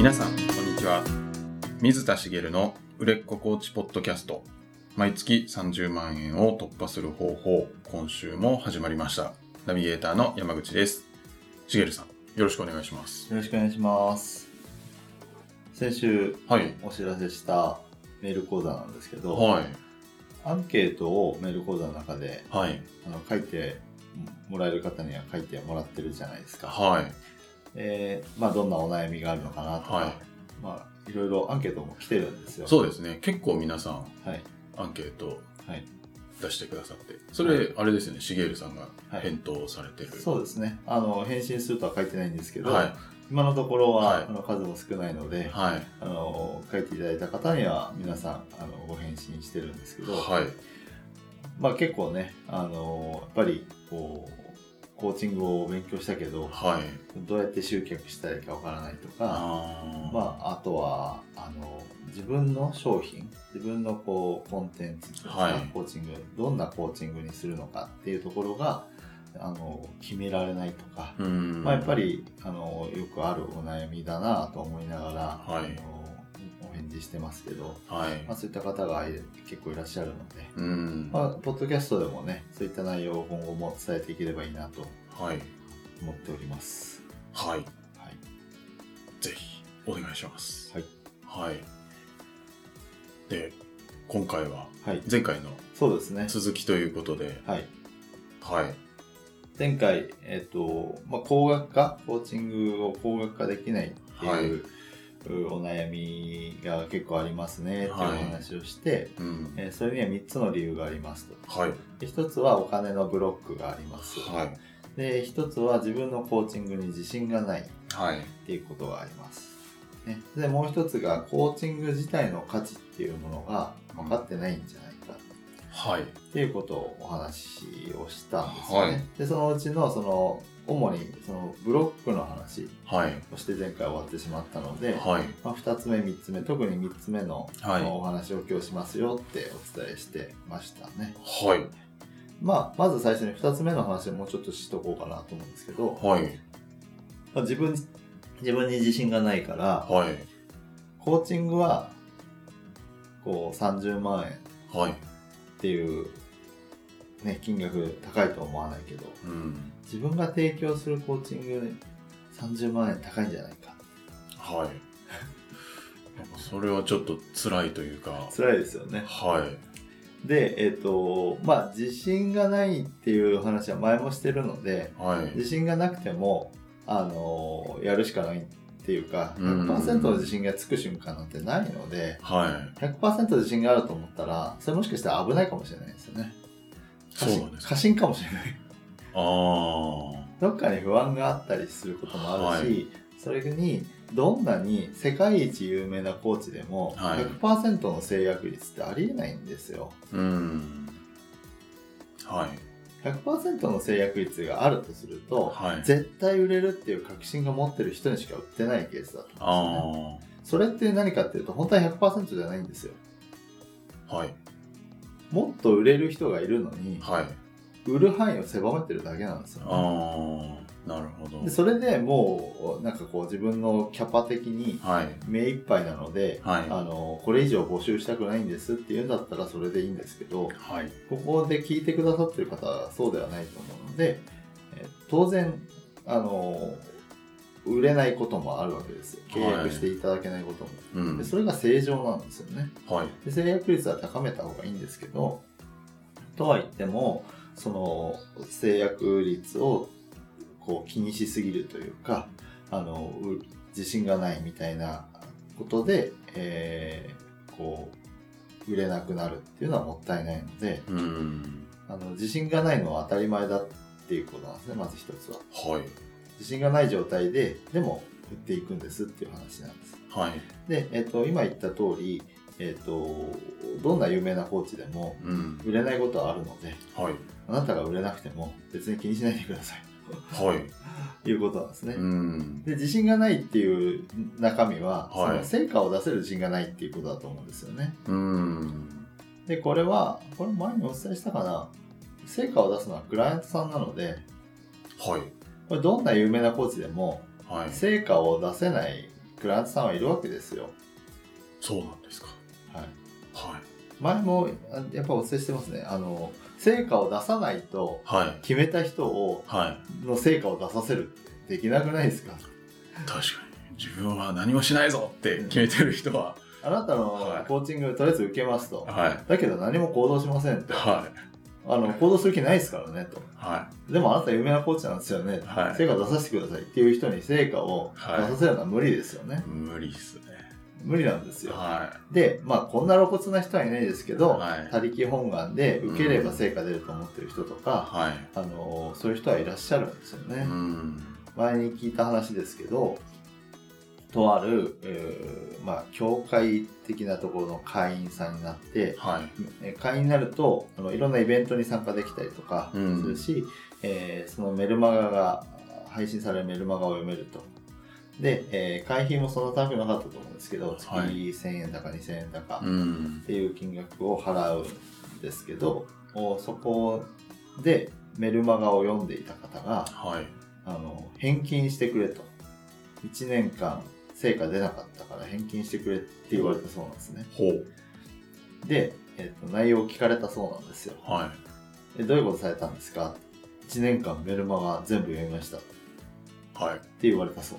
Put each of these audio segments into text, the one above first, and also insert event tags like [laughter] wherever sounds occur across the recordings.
皆さんこんにちは。水田茂の売れっ子コーチポッドキャスト。毎月30万円を突破する方法今週も始まりました。ナビゲーターの山口です。茂さんよろしくお願いします。よろしくお願いします。先週はい。お知らせしたメール講座なんですけど、はい。アンケートをメール講座の中ではい。あの書いてもらえる方には書いてもらってるじゃないですか。はいえーまあ、どんなお悩みがあるのかなとか、はい。まあ、いろいろアンケートも来てるんですよ。そうですね。結構皆さんはい。アンケートはい。出してくださって。それ、あれですよね。茂さんがはい。返答されてる、そうですね。あの、返信するとは書いてないんですけど、はい。今のところは、はい。あの数も少ないので、はい。あの、書いていただいた方には皆さん、あの、ご返信してるんですけど、はい。まあ結構ね、あのやっぱりこう、コーチングを勉強したけど、はい。どうやって集客したらいいかわからないとか、あー。まあ、あとは、あの、自分の商品、自分のこう、コンテンツとか、はい。コーチング、どんなコーチングにするのかっていうところが、あの、決められないとか、うん。まあやっぱり、あの、よくあるお悩みだなと思いながら、はい。あの、お返事してますけど、はいまあそういった方が結構いらっしゃるので、うんまあ、ポッドキャストでもね、そういった内容を今後も伝えていければいいなとはい思っております。はいはい。ぜひお願いしますはい。はいで今回ははい。前回のそうですね。続きということではい。はい前回、えっ、と、まあ、高額化、コーチングを高額化できないっていう、うお悩みが結構ありますねっていう話をして、うん。えーそれには3つの理由がありますと。はい。で1つはお金のブロックがあります。はい。で、1つは自分のコーチングに自信がない。はい。っていうことがあります。ね、でもう一つがコーチング自体の価値っていうものが分かってないんじゃないか。はい。っていうことをお話をしたんですよね。はい。でそのうちのその主にそのブロックの話はい。をして前回終わってしまったので、はい。まあ、2つ目3つ目特に3つ目の,、はい。お話を今日しますよってお伝えしてましたね。はい。まあ、まず最初に2つ目の話をもうちょっとしとこうかなと思うんですけど、はい。まあ自分自分に自信がないから、はい。コーチングはこう30万円はい。っていう、ね、金額高いと思わないけどうん自分が提供するコーチング30万円高いんじゃないか。はい。それはちょっと辛いというか。辛いですよね。はい。でえっ、とまあ自信がないっていう話は前もしてるのではい。自信がなくてもあのやるしかないっていうかうん100%の自信がつく瞬間なんてないのではい。100%自信があると思ったらそれもしかしたら危ないかもしれないですよね。過信そうです。過信かもしれないああどっかに不安があったりすることもあるし、はい。それにどんなに世界一有名なコーチでもはい。100%の制約率ってありえないんですよ。うん。はい。100%の制約率があるとすると、はい。絶対売れるっていう確信が持ってる人にしか売ってないケースだと思うんですよね。あそれって何かっていうと本当は100%じゃないんですよ。あはい。もっと売れる人がいるのに、はい売る範囲を狭めてるだけなんですよ、ね。ああなるほど。でそれでもうなんかこう自分のキャパ的にはい。目いっぱいなので、はい。あのこれ以上募集したくないんですって言うんだったらそれでいいんですけどはい。ここで聞いてくださってる方はそうではないと思うので、え当然あの売れないこともあるわけですよ。契約していただけないことも、うん。でそれが正常なんですよね。はい。で制約率は高めた方がいいんですけどとは言ってもその制約率をこう気にしすぎるというかあのう自信がないみたいなことで、えーこう売れなくなるっていうのはもったいないのでうん。あの自信がないのは当たり前だっていうことなんですねまず一つは。はい。自信がない状態ででも売っていくんですっていう話なんです。はい。で、えっと今言った通り、えっとどんな有名なコーチでもうん。売れないことはあるのではい。あなたが売れなくても別に気にしないでください。はい。と [laughs] いうことなんですね。うん。で自信がないっていう中身は、はい。その成果を出せる自信がないっていうことだと思うんですよね。うん。でこれはこれ前にお伝えしたかな。成果を出すのはクライアントさんなのではい。これどんな有名なコーチでもはい。成果を出せないクライアントさんはいるわけですよ。そうなんですか。前もあやっぱお伝えしてますね。あの、成果を出さないとはい。決めた人を、はい。の成果を出させるできなくないですか？確かに。自分は何もしないぞって決めてる人は、あなたのはいコーチングとりあえず受けますと。はい。だけど何も行動しませんって。はい。あの、行動する気ないですからねと。はでもあなた有名なコーチなんですよね。はい成果出させてくださいっていう人に成果を出はいさせるのは無理ですよね。い。無理っすね。無理なんですよ。はで、まあこんな露骨な人はいないですけど、はい他力本願で受ければ成果出ると思ってる人とい。か、はい。あのそういう人はいらっしゃるんですよね。うん。前に聞いた話ですけど、とある、えーまあ、教会的なところの会員さんになって、はい。えー会員になるとあのいろんなイベントに参加できたりとかすうんるし、えーそのメルマガが配信されるメルマガを読めると。で、えー会費もその高くなかったと思うんですけど、月はい1000円だか2000円だかうんっ。ていう金額を払うんですけど、おそこでメルマガを読んでいた方が、はい。あの返金してくれと。1年間成果出なかったから返金してくれって言われたそうなんですね。で、えっと内容を聞かれたそうなんですよ。はえどういうことされたんですか ?1 年間メルマガ全部読みましたってい。はい。言われたそう。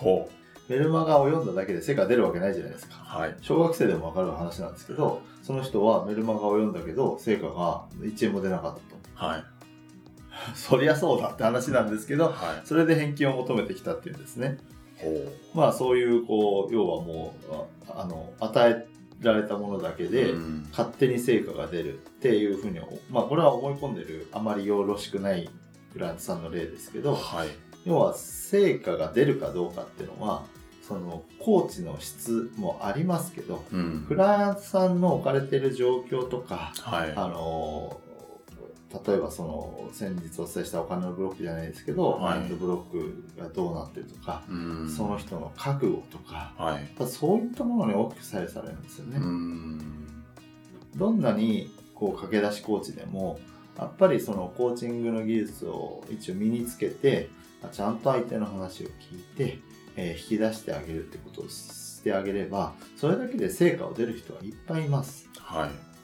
ほう。メルマガを読んだだけで成果出るわけないじゃないですか。はい。小学生でもわかる話なんですけど、その人はメルマガを読んだけど、成果が1円も出なかったはい。と。[laughs] そりゃそうだって話なんですけど、はい。それで返金を求めてきたっていうんですね。ほう。まあそういう、こう、要はもう、ああの、与えられたものだけで、うん勝手に成果が出るっていうふうに、まあこれは思い込んでる、あまりよろしくないクラントさんの例ですけど、はい。要は成果が出るかどうかっていうのは、そのコーチの質もありますけど、うんク。ライアントさんの置かれてる状況とか、はい。あの例えばその先日お伝えしたお金のブロックじゃないですけど、はいマインドブロックがどうなってるとか、うん。その人の覚悟とか、はい。そういったものに大きく左右されるんですよね。うん。どんなにこう駆け出しコーチでも、やっぱりそのコーチングの技術を一応身につけて、ちゃんと相手の話を聞いて、えー引き出してあげるってことをしてあげれば、それだけで成果を出る人はいっぱいいます。はい。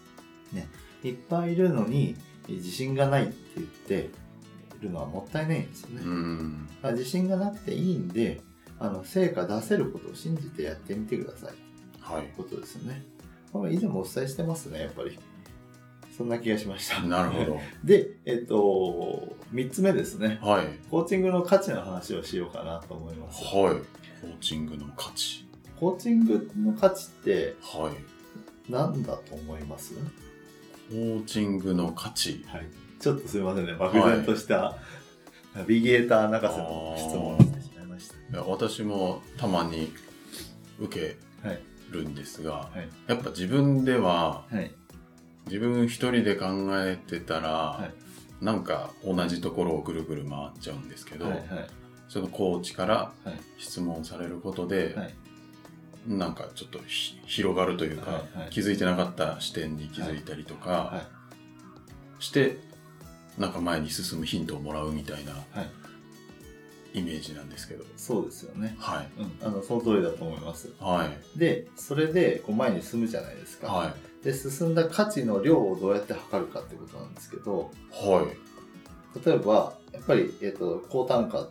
いっぱいいるのに、自信がないって言ってるのはもったいないんですよね。うん。自信がなくていいんで、あの、成果出せることを信じてやってみてください。はい。ことですよね。これ以前もお伝えしてますね、やっぱり。そんな気がしました。なるほど。[laughs] で、えっと、3つ目ですね。はい。コーチングの価値の話をしようかなと思います。はい。コーチングの価値。コーチングの価値ってはい。何だと思います？コーチングの価値。はい。ちょっとすいませんね、漠然とした、ナビゲーター泣かせの質問をしてしまいましいや私もたまに受けた。はい。るんですが、はい。やっぱ自分でははい。自分一人で考えてたら、はい。なんか同じところをぐるぐる回っちゃうんですけど、はい。はい。そのコーチからはい質問されることで、はい。なんかちょっとひ広がるというか、はいはい気づいてなかった視点に気づいたりとかはい。して、なんか前に進むヒントをもらうみたいなはい。イメージなんですけど。そうですよね。はい。うん。あの、その通りだと思います。はい。で、それで、こう前に進むじゃないですか。はい。で、進んだ価値の量をどうやって測るかってことなんですけど、はい。例えば、やっぱり、えっ、と、高単価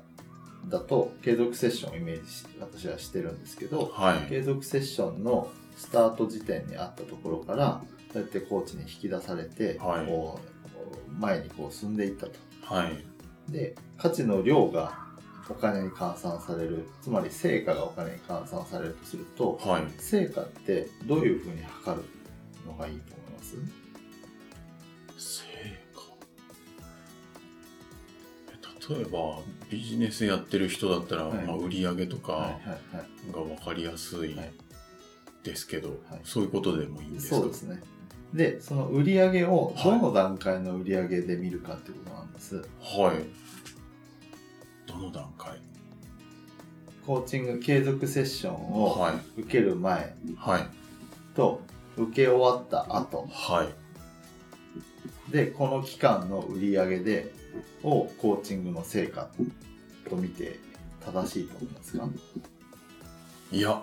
だと、継続セッションをイメージし、私はしてるんですけど、はい。継続セッションのスタート時点にあったところから、そうやってコーチに引き出されて、はいこう、前にこう進んでいったと。はい。で、価値の量がお金に換算される、つまり成果がお金に換算されるとすると、はい。成果ってどういうふうに測るのがいいと思います？成果？え例えばビジネスやってる人だったら、はい。まあ、売り上げとかはいはいが分かりやすいはい。ですけど、はい。そういうことでもいいんですか？そうですね。で、その売り上げをどの段階の売り上げで見るかってことなんです。はい。どの段階？コーチング継続セッションをはい。受ける前はい。と受け終わった後。はい。で、この期間の売り上げで、をコーチングの成果と見て正しいと思いますか？いや、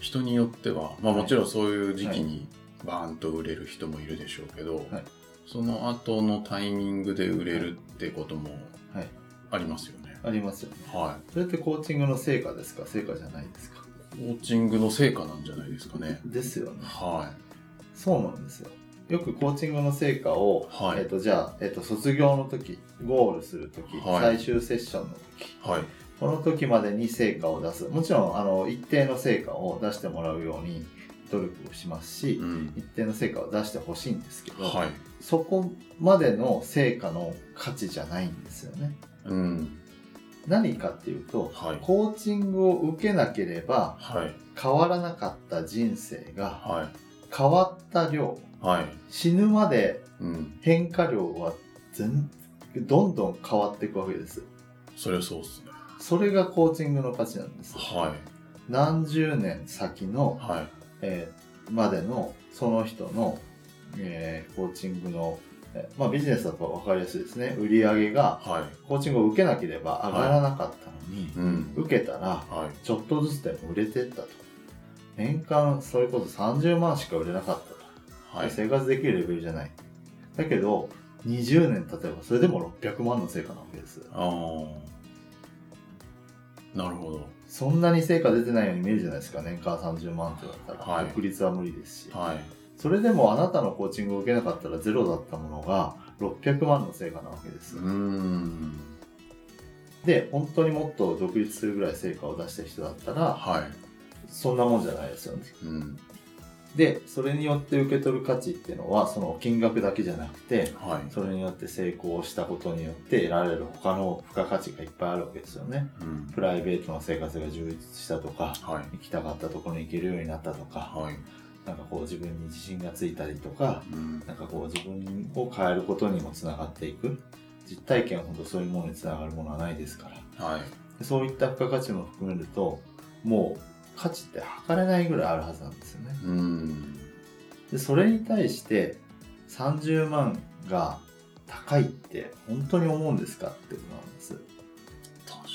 人によっては、まあもちろんそういう時期にバーンと売れる人もいるでしょうけど、はい。その後のタイミングで売れるってこともはい。ありますよね。ありますよね。はそれってコーチングの成果ですか？成果じゃないですか？い。コーチングの成果なんじゃないですかね。ですよね。はそうなんですよ。よくコーチングの成果を、はいえっ、と、じゃあ、えっ、と、卒業の時、ゴールする時、はい最終セッションの時、い。はい。この時までに成果を出す。もちろん、あの、一定の成果を出してもらうように努力をしますしう、ん。一定の成果を出してほしいんですけど、はい。そこまでの成果の価値じゃないんですよね。うん。何かっていうと、はい。コーチングを受けなければはい。変わらなかった人生がは変わった量。死ぬまでうん。変化量は全どんどん変わっていくわけです。それはそうですね。それがコーチングの価値なんです。は何十年先の。えーまでのその人の、えーコーチングの、えーまあ、ビジネスだと分かりやすいですね。売り上げがはい。コーチングを受けなければ上がらなかったのに、うん。受けたらはい。ちょっとずつでも売れてったと。年間それこそ30万しか売れなかったと。はい。生活できるレベルじゃない。だけど、20年経てばそれでも600万の成果なわけです。ああ。なるほど。そんなに成果出てないように見えるじゃないですか、年間30万ってだったら。はい独立は無理ですし。はい。それでもあなたのコーチングを受けなかったらゼロだったものが600万の成果なわけです。で、本当にもっと独立するぐらい成果を出した人だったら、はい。そんなもんじゃないですよね。うん。で、それによって受け取る価値っていうのは、その金額だけじゃなくて、はい。それによって成功したことによって得られる他の付加価値がいっぱいあるわけですよね。うん。プライベートの生活が充実したとか、はい。行きたかったところに行けるようになったとか、はい。なんかこう自分に自信がついたりとか、うん。なんかこう自分を変えることにもつながっていく。実体験は本当そういうものにつながるものはないですから。はい。でそういった付加価値も含めると、もう価値って測れないぐらいあるはずなんですよね。うん。で、それに対して30万が高いって本当に思うんですかってことなんです。確か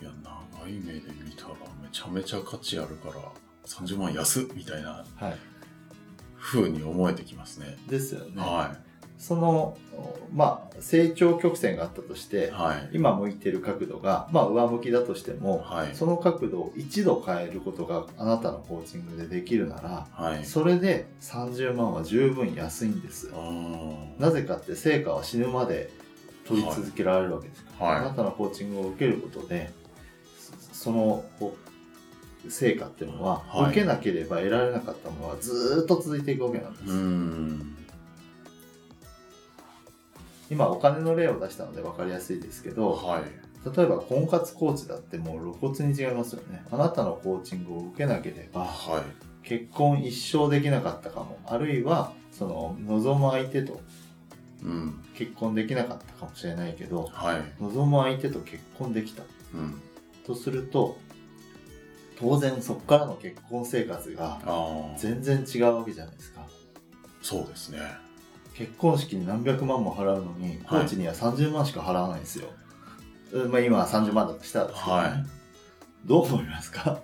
に。いや、長い目で見たらめちゃめちゃ価値あるから、30万安っみたいなはい。風に思えてきますね。ですよね。はその、まあ、成長曲線があったとしい。て、はい。今向いてる角度が、まあ、上向きだとしても、はい。その角度を一度変えることがあなたのコーチングでできるなら、はい。それで30万は十分安いんですなぜかって成果は死ぬまで取り続けられるわけですから、はいあなたのコーチングを受けることで、そその成果っていうのは、はい受けなければ得られなかったものはずーっと続いていくわけなんです。うん。今お金の例を出したので分かりやすいですけど、はい。例えば婚活コーチだってもう露骨に違いますよね。あなたのコーチングを受けなければ、はい。結婚一生できなかったかも。あるいは、その、望む相手とうん。結婚できなかったかもしれないけど、はい。望む相手と結婚できた。うん。とすると、当然そこからの結婚生活が。全然違うわけじゃないですか。そうですね。結婚式に何百万も払うのに、コーチには30万しか払わないんですよ。うんまあ今は30万だとしたらですけどね、はいどう思いますか？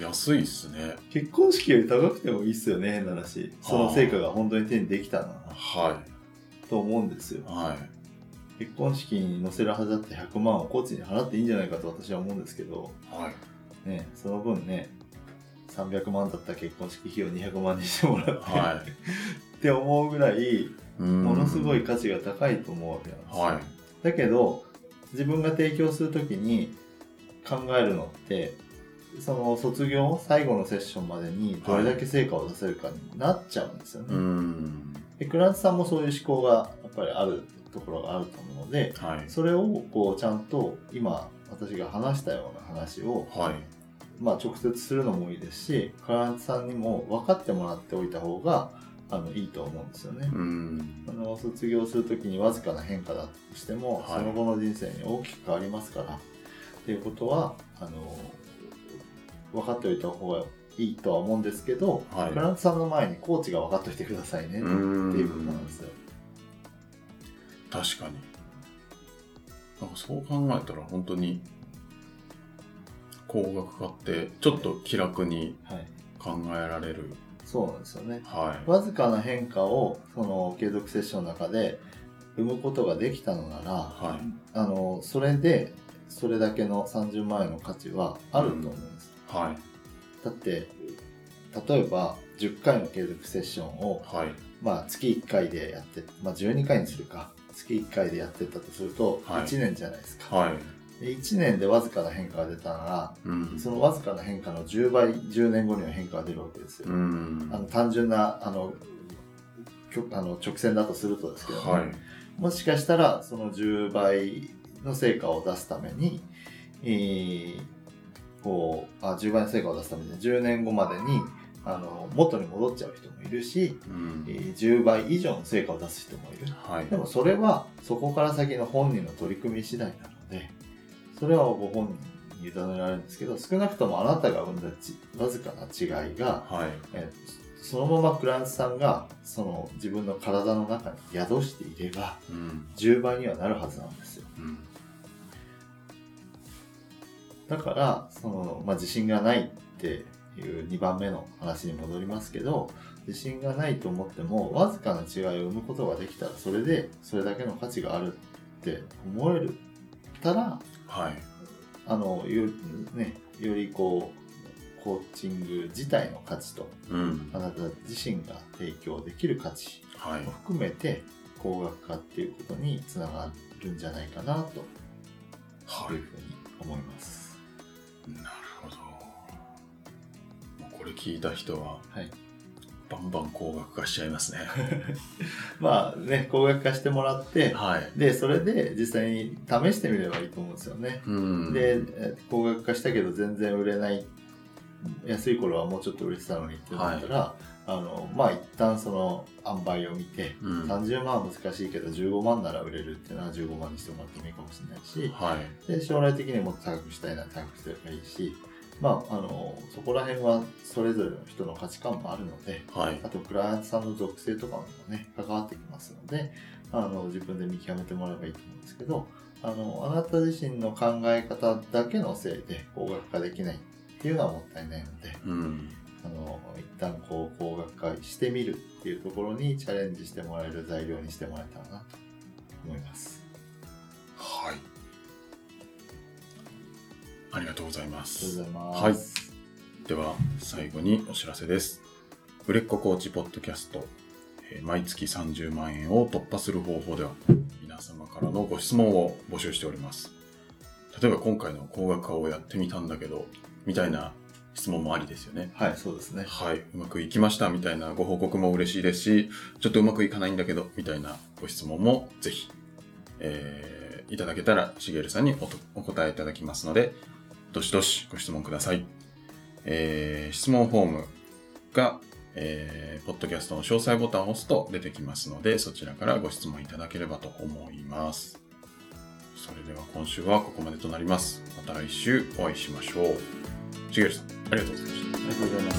安いっすね。[laughs] 結婚式より高くてもいいっすよね、変な話。その成果が本当に手にできたならはと思うんですよい。。はい。結婚式に載せるはずだった100万をコーチに払っていいんじゃないかと私は思うんですけど、はい。ね、その分ね、300万だった結婚式費用200万にしてもらって、は [laughs] って思うぐらい、ものすごい価値が高いと思うわけなんですよ。はい。だけど、自分が提供するときに考えるのって、その卒業、最後のセッションまでにどれだけ成果を出せるかになっちゃうんですよね。うん。でクランツさんもそういう思考がやっぱりあるところがあると思うので、はい。それをこうちゃんと今私が話したような話を、はい。まあ、直接するのもいいですし、クライアントさんにも分かってもらっておいた方があのいいと思うんですよね。うん。あの卒業するときにわずかな変化だとしても、はいその後の人生に大きく変わりますからっていうことはあの分かっておいた方がいいとは思うんですけど、はいクライアントさんの前にコーチが分かっておいてくださいねってういんうことなんですよ。確かに。なんかそう考えたら本当に高額化ってちょっと気楽にはい。考えられる。そうなんですよね。はい。わずかな変化を、その継続セッションの中で生むことができたのなら、はい。あの、それで、それだけの30万円の価値はあると思うんです。はい。だって、例えば、10回の継続セッションを、はい。まあ、月1回でやって、まあ、12回にするか。月1回でやってったとすると、はい1年じゃないですか。はい。で1年でわずかな変化が出たなら、うん。そのわずかな変化の10倍、10年後には変化が出るわけですよ。うんあ。の単純なあのあの直線だとするとですけど、ねはい。もしかしたらその10倍の成果を出すために、えーこうあ10倍の成果を出すために10年後までにあの元に戻っちゃう人もいるし、うんえ。ー10倍以上の成果を出す人もいる。はい。でもそれはそこから先の本人の取り組み次第なので、それはご本人に委ねられるんですけど、少なくともあなたが生んだちわずかな違いが、はい。えーそのままクライアントさんがその自分の体の中に宿していればうん。10倍にはなるはずなんですようん。だからその、まあ、自信がないっていう2番目の話に戻りますけど自信がないと思ってもわずかな違いを生むことができたらそれでそれだけの価値があるって思えるたらはい。あのよ,、ね、よりこうコーチング自体の価値とうんあ。なた自身が提供できる価値はいも。含めて高額化っていうことにつながるんじゃないかなとはいいう。ふうに思います。なる聞いた人ははい。バンバン高額化しちゃいますね。[laughs] まあね、高額化してもらって、はい。で、それで実際に試してみればいいと思うんですよね。うん。で、え高額化したけど全然売れない、安い頃はもうちょっと売れてたのにってなったら、あの、まあ一旦その塩梅を見て、うん。30万は難しいけど15万なら売れるっていうのは15万にしてもらってもいいかもしれないし、はい。で将来的にもっと高くしたいなら高くすればいいし、まあ、あのそこら辺はそれぞれの人の価値観もあるのではい。あとクライアントさんの属性とかもね関わってきますのであの自分で見極めてもらえばいいと思うんですけどあのあなた自身の考え方だけのせいで高額化できないっていうのはもったいないのでうん。あの一旦こう高額化してみるっていうところにチャレンジしてもらえる材料にしてもらえたらなと思います。はい。ありがとうございまありす。がとうございます。はいでは、最後にお知らせです。売れっ子コーチポッドキャスト、えー毎月30万円を突破する方法では、皆様からのご質問を募集しております。例えば今回の高額化をやってみたんだけど、みたいな質問もありですよね。はい、そうですね。はい、うまくいきましたみたいなご報告も嬉しいですし、ちょっとうまくいかないんだけど、みたいなご質問もぜひ、えーいただけたら、しげるさんにお答えいただきますので、どしどしご質問ください。えー質問フォームが、えーポッドキャストの詳細ボタンを押すと出てきますので、そちらからご質問いただければと思います。それでは今週はここまでとなります。また来週お会いしましょう。しげるさん、ありがとうございました。ありがとうございま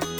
した。